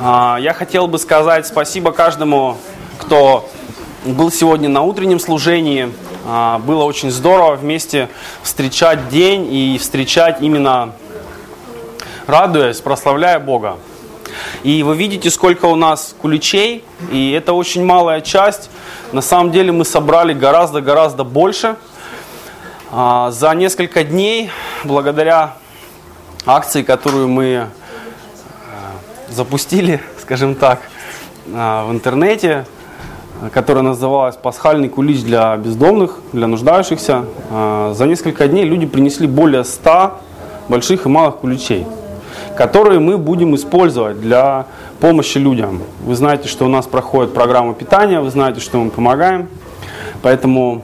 А, Я хотел бы сказать спасибо каждому, кто был сегодня на утреннем служении. А, Было очень здорово вместе встречать день и встречать именно радуясь, прославляя Бога. И вы видите, сколько у нас куличей, и это очень малая часть. На самом деле мы собрали гораздо-гораздо больше. А, За несколько дней, благодаря акции, которую мы запустили, скажем так, в интернете, которая называлась «Пасхальный кулич для бездомных, для нуждающихся». За несколько дней люди принесли более 100 больших и малых куличей, которые мы будем использовать для помощи людям. Вы знаете, что у нас проходит программа питания, вы знаете, что мы помогаем. Поэтому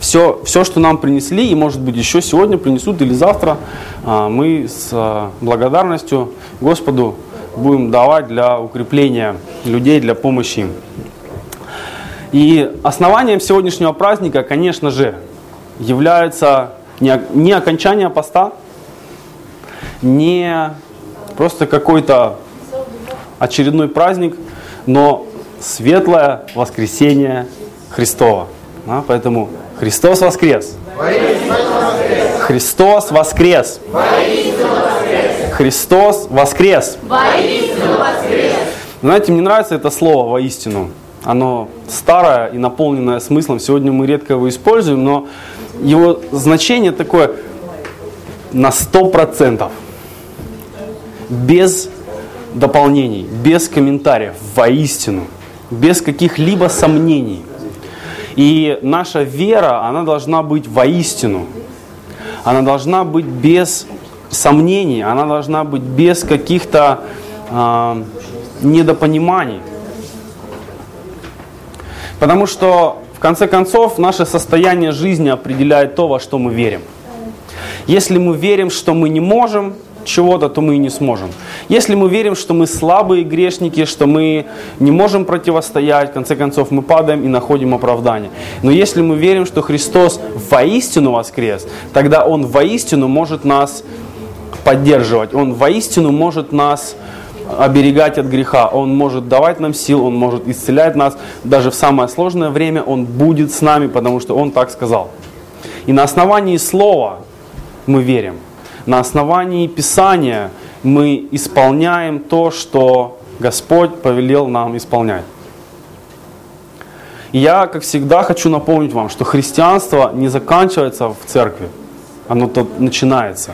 все, все, что нам принесли, и может быть еще сегодня принесут или завтра, мы с благодарностью Господу будем давать для укрепления людей, для помощи им. И основанием сегодняшнего праздника, конечно же, является не, окончание поста, не просто какой-то очередной праздник, но светлое воскресение Христова. А, поэтому Христос воскрес! Христос воскрес! Христос воскрес! Воистину воскрес! Знаете, мне нравится это слово «воистину». Оно старое и наполненное смыслом. Сегодня мы редко его используем, но его значение такое на сто процентов. Без дополнений, без комментариев, воистину, без каких-либо сомнений. И наша вера, она должна быть воистину. Она должна быть без сомнений, она должна быть без каких-то э, недопониманий. Потому что, в конце концов, наше состояние жизни определяет то, во что мы верим. Если мы верим, что мы не можем чего-то, то мы и не сможем. Если мы верим, что мы слабые грешники, что мы не можем противостоять, в конце концов мы падаем и находим оправдание. Но если мы верим, что Христос воистину воскрес, тогда Он воистину может нас поддерживать, Он воистину может нас оберегать от греха, Он может давать нам сил, Он может исцелять нас. Даже в самое сложное время Он будет с нами, потому что Он так сказал. И на основании Слова мы верим. На основании Писания мы исполняем то, что Господь повелел нам исполнять. Я, как всегда, хочу напомнить вам, что христианство не заканчивается в церкви, оно тут начинается.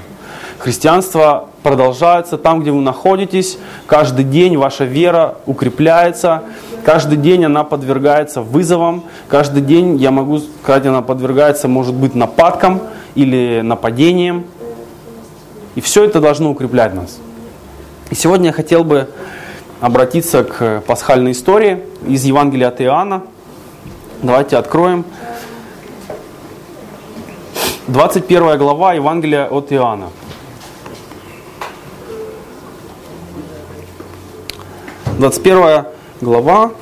Христианство продолжается там, где вы находитесь. Каждый день ваша вера укрепляется. Каждый день она подвергается вызовам. Каждый день, я могу сказать, она подвергается, может быть, нападкам или нападениям. И все это должно укреплять нас. И сегодня я хотел бы обратиться к пасхальной истории из Евангелия от Иоанна. Давайте откроем. 21 глава Евангелия от Иоанна. Двадцать первая глава.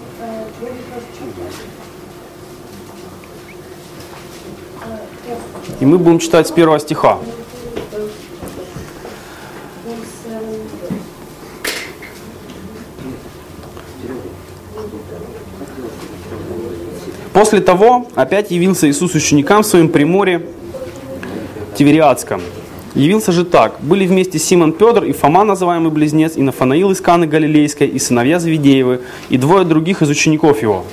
И мы будем читать с первого стиха. После того опять явился Иисус ученикам в своем приморе Тивериадском. Явился же так. Были вместе Симон Петр и Фома, называемый близнец, и Нафанаил из Каны Галилейской, и сыновья Завидеевы, и двое других из учеников его.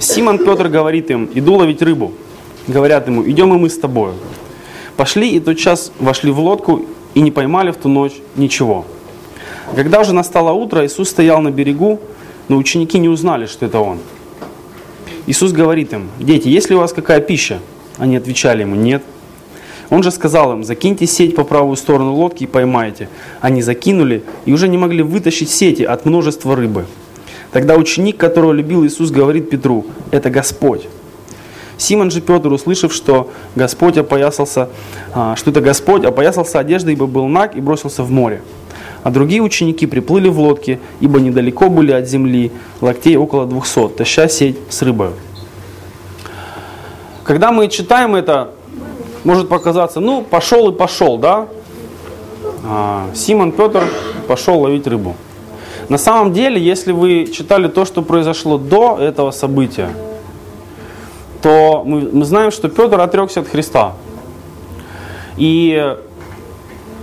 Симон Петр говорит им, иду ловить рыбу. Говорят ему, идем и мы с тобою. Пошли и тот час вошли в лодку и не поймали в ту ночь ничего. Когда уже настало утро, Иисус стоял на берегу, но ученики не узнали, что это Он. Иисус говорит им, дети, есть ли у вас какая пища? Они отвечали ему, нет. Он же сказал им, закиньте сеть по правую сторону лодки и поймаете. Они закинули и уже не могли вытащить сети от множества рыбы. Тогда ученик, которого любил Иисус, говорит Петру, это Господь. Симон же Петр, услышав, что Господь опоясался, что это Господь, опоясался одеждой, ибо был наг и бросился в море. А другие ученики приплыли в лодке, ибо недалеко были от земли, локтей около двухсот, таща сеть с рыбой. Когда мы читаем это, может показаться, ну, пошел и пошел, да? А, Симон Петр пошел ловить рыбу. На самом деле, если вы читали то, что произошло до этого события, то мы, мы знаем, что Петр отрекся от Христа. И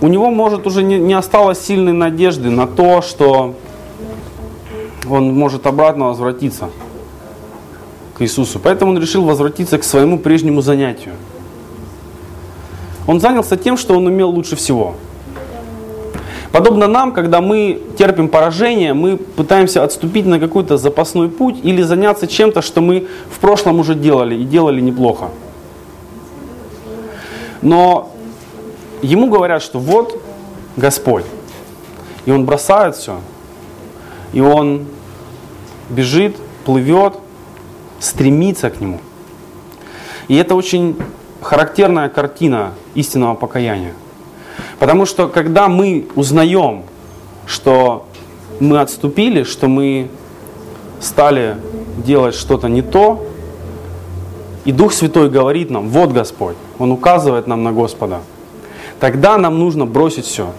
у него, может, уже не, не осталось сильной надежды на то, что он может обратно возвратиться к Иисусу. Поэтому он решил возвратиться к своему прежнему занятию. Он занялся тем, что он умел лучше всего. Подобно нам, когда мы терпим поражение, мы пытаемся отступить на какой-то запасной путь или заняться чем-то, что мы в прошлом уже делали и делали неплохо. Но ему говорят, что вот Господь. И он бросает все. И он бежит, плывет, стремится к нему. И это очень характерная картина истинного покаяния. Потому что когда мы узнаем, что мы отступили, что мы стали делать что-то не то, и Дух Святой говорит нам, вот Господь, Он указывает нам на Господа, тогда нам нужно бросить все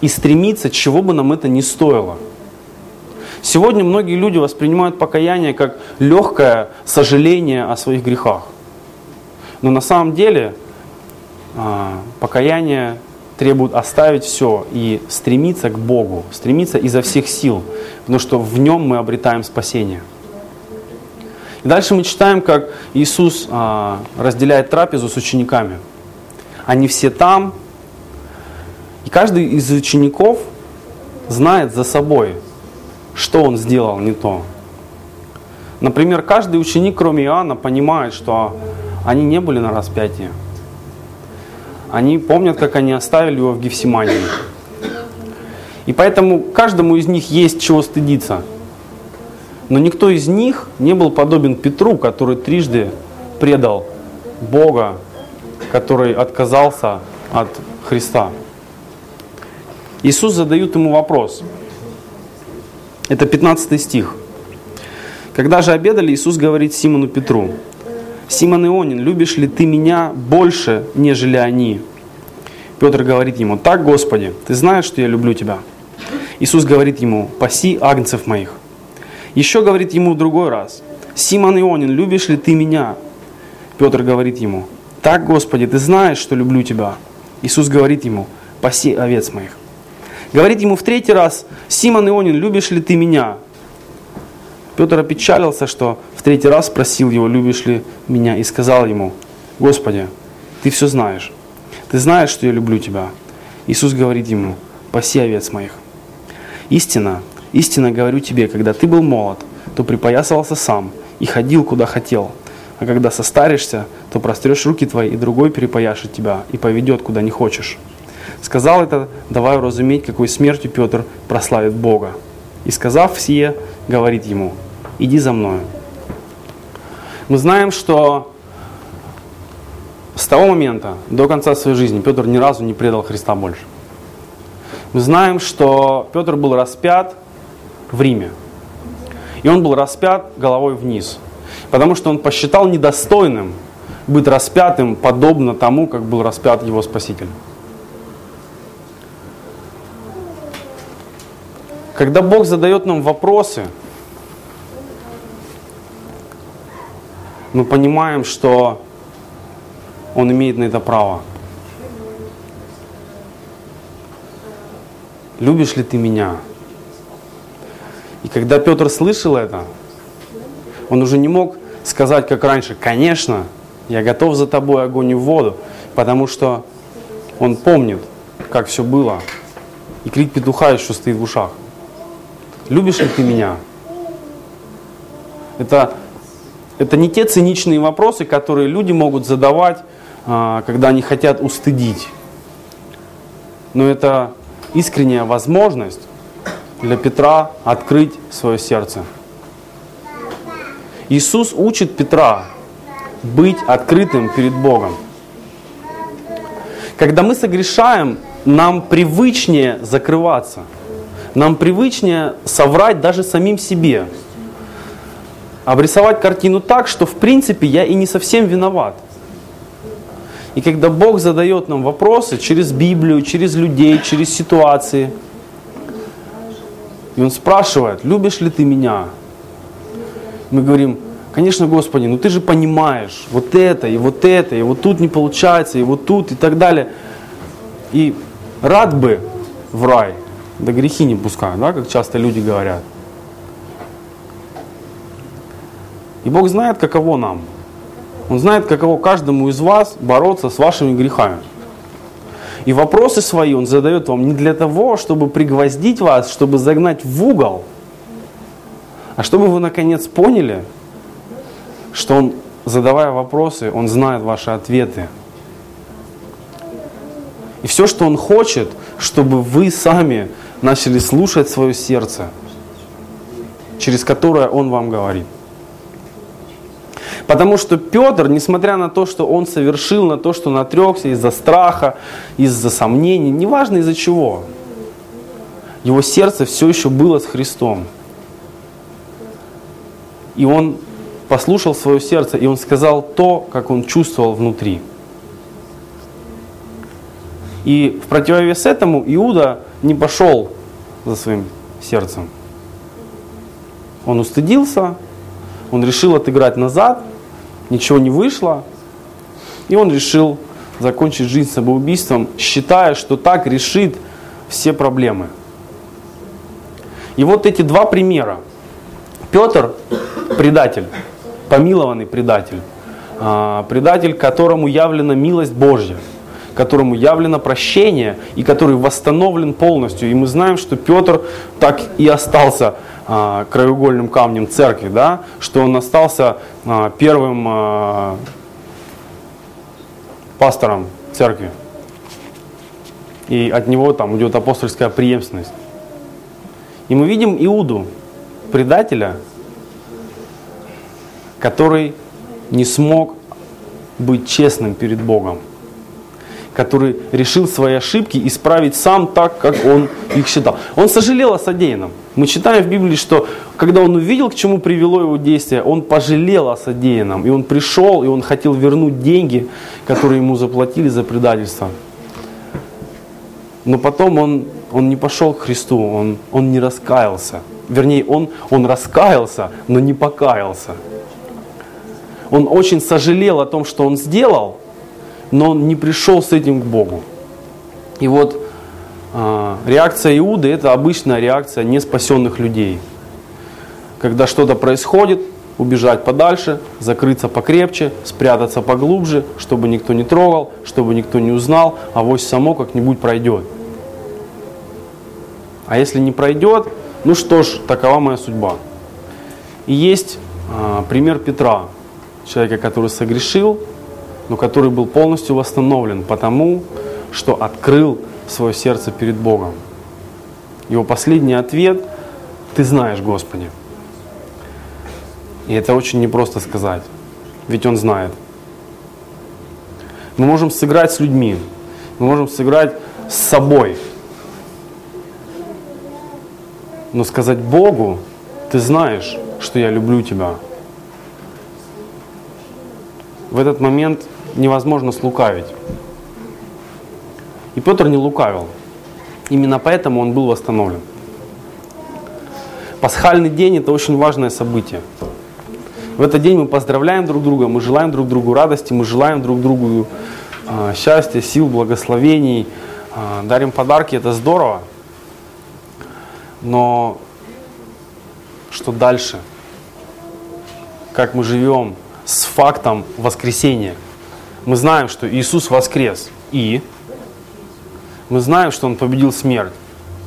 и стремиться, чего бы нам это ни стоило. Сегодня многие люди воспринимают покаяние как легкое сожаление о своих грехах. Но на самом деле а, покаяние требует оставить все и стремиться к Богу, стремиться изо всех сил, потому что в нем мы обретаем спасение. И дальше мы читаем, как Иисус а, разделяет трапезу с учениками. Они все там, и каждый из учеников знает за собой, что он сделал не то. Например, каждый ученик, кроме Иоанна, понимает, что они не были на распятии. Они помнят, как они оставили его в Гефсимании. И поэтому каждому из них есть чего стыдиться. Но никто из них не был подобен Петру, который трижды предал Бога, который отказался от Христа. Иисус задает ему вопрос. Это 15 стих. Когда же обедали, Иисус говорит Симону Петру, Симон Ионин, любишь ли ты меня больше, нежели они? Петр говорит ему, так, Господи, ты знаешь, что я люблю тебя. Иисус говорит ему, паси агнцев моих. Еще говорит ему в другой раз, Симон Ионин, любишь ли ты меня? Петр говорит ему, так, Господи, ты знаешь, что люблю тебя. Иисус говорит ему, паси овец моих. Говорит ему в третий раз, Симон Ионин, любишь ли ты меня? Петр опечалился, что в третий раз спросил его, любишь ли меня, и сказал ему, Господи, ты все знаешь. Ты знаешь, что я люблю тебя. Иисус говорит ему, паси овец моих. Истина, истинно говорю тебе, когда ты был молод, то припоясывался сам и ходил, куда хотел. А когда состаришься, то прострешь руки твои, и другой перепояшет тебя и поведет, куда не хочешь. Сказал это, давая разуметь, какой смертью Петр прославит Бога. И сказав все, говорит ему, иди за мною. Мы знаем, что с того момента до конца своей жизни Петр ни разу не предал Христа больше. Мы знаем, что Петр был распят в Риме. И он был распят головой вниз. Потому что он посчитал недостойным быть распятым подобно тому, как был распят его Спаситель. Когда Бог задает нам вопросы, мы понимаем, что Он имеет на это право. Любишь ли ты меня? И когда Петр слышал это, он уже не мог сказать, как раньше, конечно, я готов за тобой огонь и воду, потому что он помнит, как все было. И крик петуха еще стоит в ушах любишь ли ты меня? Это, это не те циничные вопросы, которые люди могут задавать, а, когда они хотят устыдить. Но это искренняя возможность для Петра открыть свое сердце. Иисус учит Петра быть открытым перед Богом. Когда мы согрешаем, нам привычнее закрываться – нам привычнее соврать даже самим себе. Обрисовать картину так, что в принципе я и не совсем виноват. И когда Бог задает нам вопросы через Библию, через людей, через ситуации, И он спрашивает, любишь ли ты меня? Мы говорим, конечно, Господи, но ты же понимаешь, вот это, и вот это, и вот тут не получается, и вот тут, и так далее. И рад бы в рай, да грехи не пускай, да, как часто люди говорят. И Бог знает, каково нам. Он знает, каково каждому из вас бороться с вашими грехами. И вопросы свои Он задает вам не для того, чтобы пригвоздить вас, чтобы загнать в угол, а чтобы вы наконец поняли, что Он, задавая вопросы, Он знает ваши ответы. И все, что Он хочет, чтобы вы сами начали слушать свое сердце, через которое Он вам говорит. Потому что Петр, несмотря на то, что он совершил, на то, что натрекся из-за страха, из-за сомнений, неважно из-за чего, его сердце все еще было с Христом. И он послушал свое сердце, и он сказал то, как он чувствовал внутри. И в противовес этому Иуда не пошел за своим сердцем. Он устыдился, он решил отыграть назад, ничего не вышло, и он решил закончить жизнь самоубийством, считая, что так решит все проблемы. И вот эти два примера. Петр – предатель, помилованный предатель, а, предатель, которому явлена милость Божья, которому явлено прощение и который восстановлен полностью. И мы знаем, что Петр так и остался краеугольным камнем церкви, да, что он остался а, первым а, пастором церкви. И от него там идет апостольская преемственность. И мы видим Иуду, предателя, который не смог быть честным перед Богом который решил свои ошибки исправить сам так, как он их считал. Он сожалел о содеянном. Мы читаем в Библии, что когда он увидел, к чему привело его действие, он пожалел о содеянном. И он пришел, и он хотел вернуть деньги, которые ему заплатили за предательство. Но потом он, он не пошел к Христу, он, он не раскаялся. Вернее, он, он раскаялся, но не покаялся. Он очень сожалел о том, что он сделал, но он не пришел с этим к Богу. И вот реакция Иуды – это обычная реакция неспасенных людей. Когда что-то происходит, убежать подальше, закрыться покрепче, спрятаться поглубже, чтобы никто не трогал, чтобы никто не узнал, а вось само как-нибудь пройдет. А если не пройдет, ну что ж, такова моя судьба. И есть э, пример Петра, человека, который согрешил, но который был полностью восстановлен потому, что открыл свое сердце перед Богом. Его последний ответ – «Ты знаешь, Господи». И это очень непросто сказать, ведь Он знает. Мы можем сыграть с людьми, мы можем сыграть с собой. Но сказать Богу, ты знаешь, что я люблю тебя. В этот момент невозможно слукавить. И Петр не лукавил. Именно поэтому он был восстановлен. Пасхальный день – это очень важное событие. В этот день мы поздравляем друг друга, мы желаем друг другу радости, мы желаем друг другу э, счастья, сил, благословений, э, дарим подарки, это здорово. Но что дальше? Как мы живем с фактом воскресения – мы знаем, что Иисус воскрес. И мы знаем, что Он победил смерть.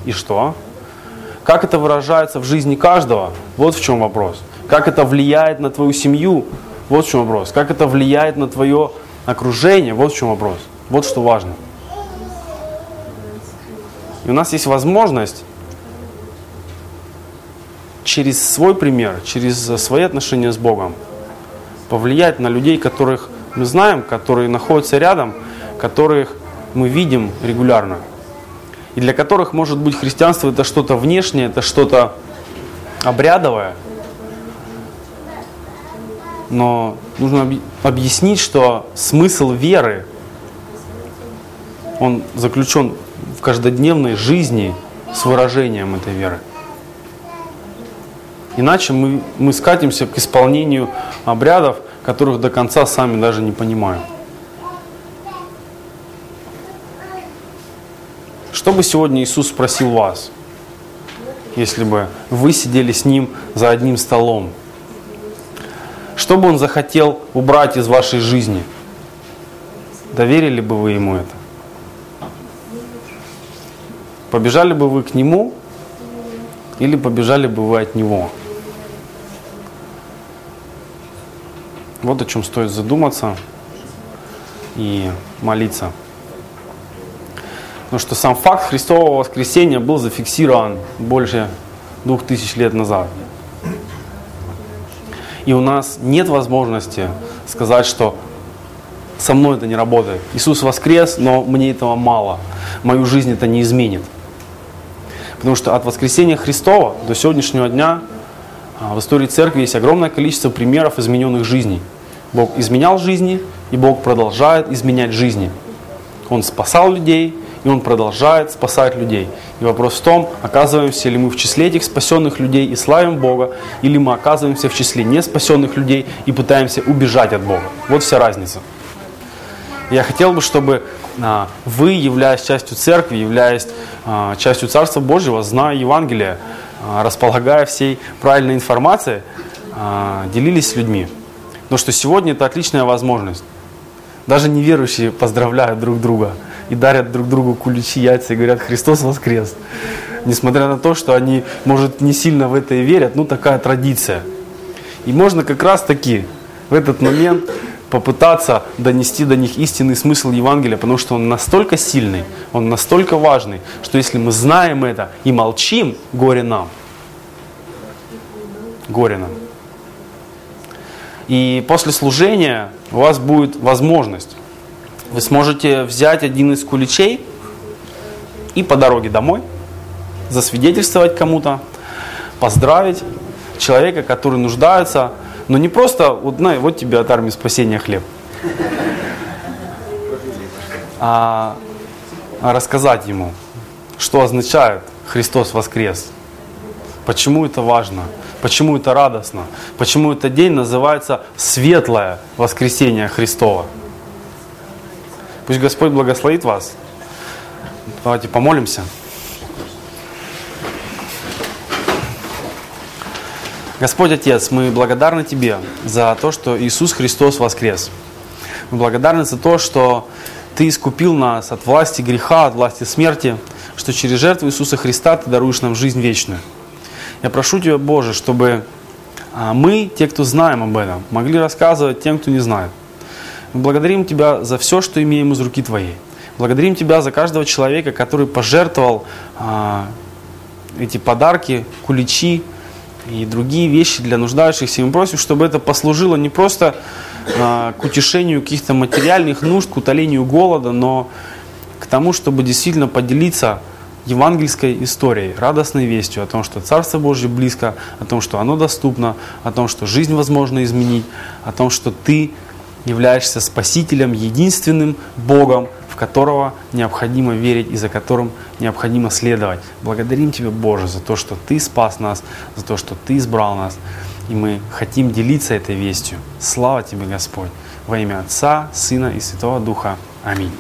И что? Как это выражается в жизни каждого? Вот в чем вопрос. Как это влияет на твою семью? Вот в чем вопрос. Как это влияет на твое окружение? Вот в чем вопрос. Вот что важно. И у нас есть возможность через свой пример, через свои отношения с Богом повлиять на людей, которых мы знаем, которые находятся рядом, которых мы видим регулярно. И для которых, может быть, христианство это что-то внешнее, это что-то обрядовое. Но нужно объяснить, что смысл веры, он заключен в каждодневной жизни с выражением этой веры. Иначе мы, мы скатимся к исполнению обрядов, которых до конца сами даже не понимаем. Что бы сегодня Иисус спросил вас, если бы вы сидели с Ним за одним столом? Что бы Он захотел убрать из вашей жизни? Доверили бы вы Ему это? Побежали бы вы к Нему или побежали бы вы от Него? Вот о чем стоит задуматься и молиться. Потому что сам факт Христового воскресения был зафиксирован больше двух тысяч лет назад. И у нас нет возможности сказать, что со мной это не работает. Иисус воскрес, но мне этого мало. Мою жизнь это не изменит. Потому что от воскресения Христова до сегодняшнего дня а, в истории церкви есть огромное количество примеров измененных жизней. Бог изменял жизни, и Бог продолжает изменять жизни. Он спасал людей, и Он продолжает спасать людей. И вопрос в том, оказываемся ли мы в числе этих спасенных людей и славим Бога, или мы оказываемся в числе не спасенных людей и пытаемся убежать от Бога. Вот вся разница. Я хотел бы, чтобы а, вы, являясь частью церкви, являясь а, частью Царства Божьего, зная Евангелие, а, располагая всей правильной информацией, делились с людьми. Потому что сегодня это отличная возможность. Даже неверующие поздравляют друг друга и дарят друг другу куличи, яйца и говорят «Христос воскрес». Несмотря на то, что они, может, не сильно в это и верят, ну такая традиция. И можно как раз таки в этот момент попытаться донести до них истинный смысл Евангелия, потому что он настолько сильный, он настолько важный, что если мы знаем это и молчим, горе нам. Горе нам. И после служения у вас будет возможность. Вы сможете взять один из куличей и по дороге домой засвидетельствовать кому-то, поздравить человека, который нуждается, но не просто, вот, на, вот тебе от армии спасения хлеб, а, рассказать ему, что означает Христос воскрес, почему это важно, Почему это радостно? Почему этот день называется светлое воскресение Христова? Пусть Господь благословит вас. Давайте помолимся. Господь Отец, мы благодарны Тебе за то, что Иисус Христос воскрес. Мы благодарны за то, что Ты искупил нас от власти греха, от власти смерти, что через жертву Иисуса Христа Ты даруешь нам жизнь вечную. Я прошу Тебя, Боже, чтобы а, мы, те, кто знаем об этом, могли рассказывать тем, кто не знает. Мы благодарим Тебя за все, что имеем из руки Твоей. Благодарим Тебя за каждого человека, который пожертвовал а, эти подарки, куличи и другие вещи для нуждающихся. И мы просим, чтобы это послужило не просто а, к утешению каких-то материальных нужд, к утолению голода, но к тому, чтобы действительно поделиться евангельской историей, радостной вестью о том, что Царство Божье близко, о том, что оно доступно, о том, что жизнь возможно изменить, о том, что ты являешься Спасителем, единственным Богом, в которого необходимо верить и за которым необходимо следовать. Благодарим Тебя, Боже, за то, что Ты спас нас, за то, что Ты избрал нас. И мы хотим делиться этой вестью. Слава Тебе, Господь! Во имя Отца, Сына и Святого Духа. Аминь.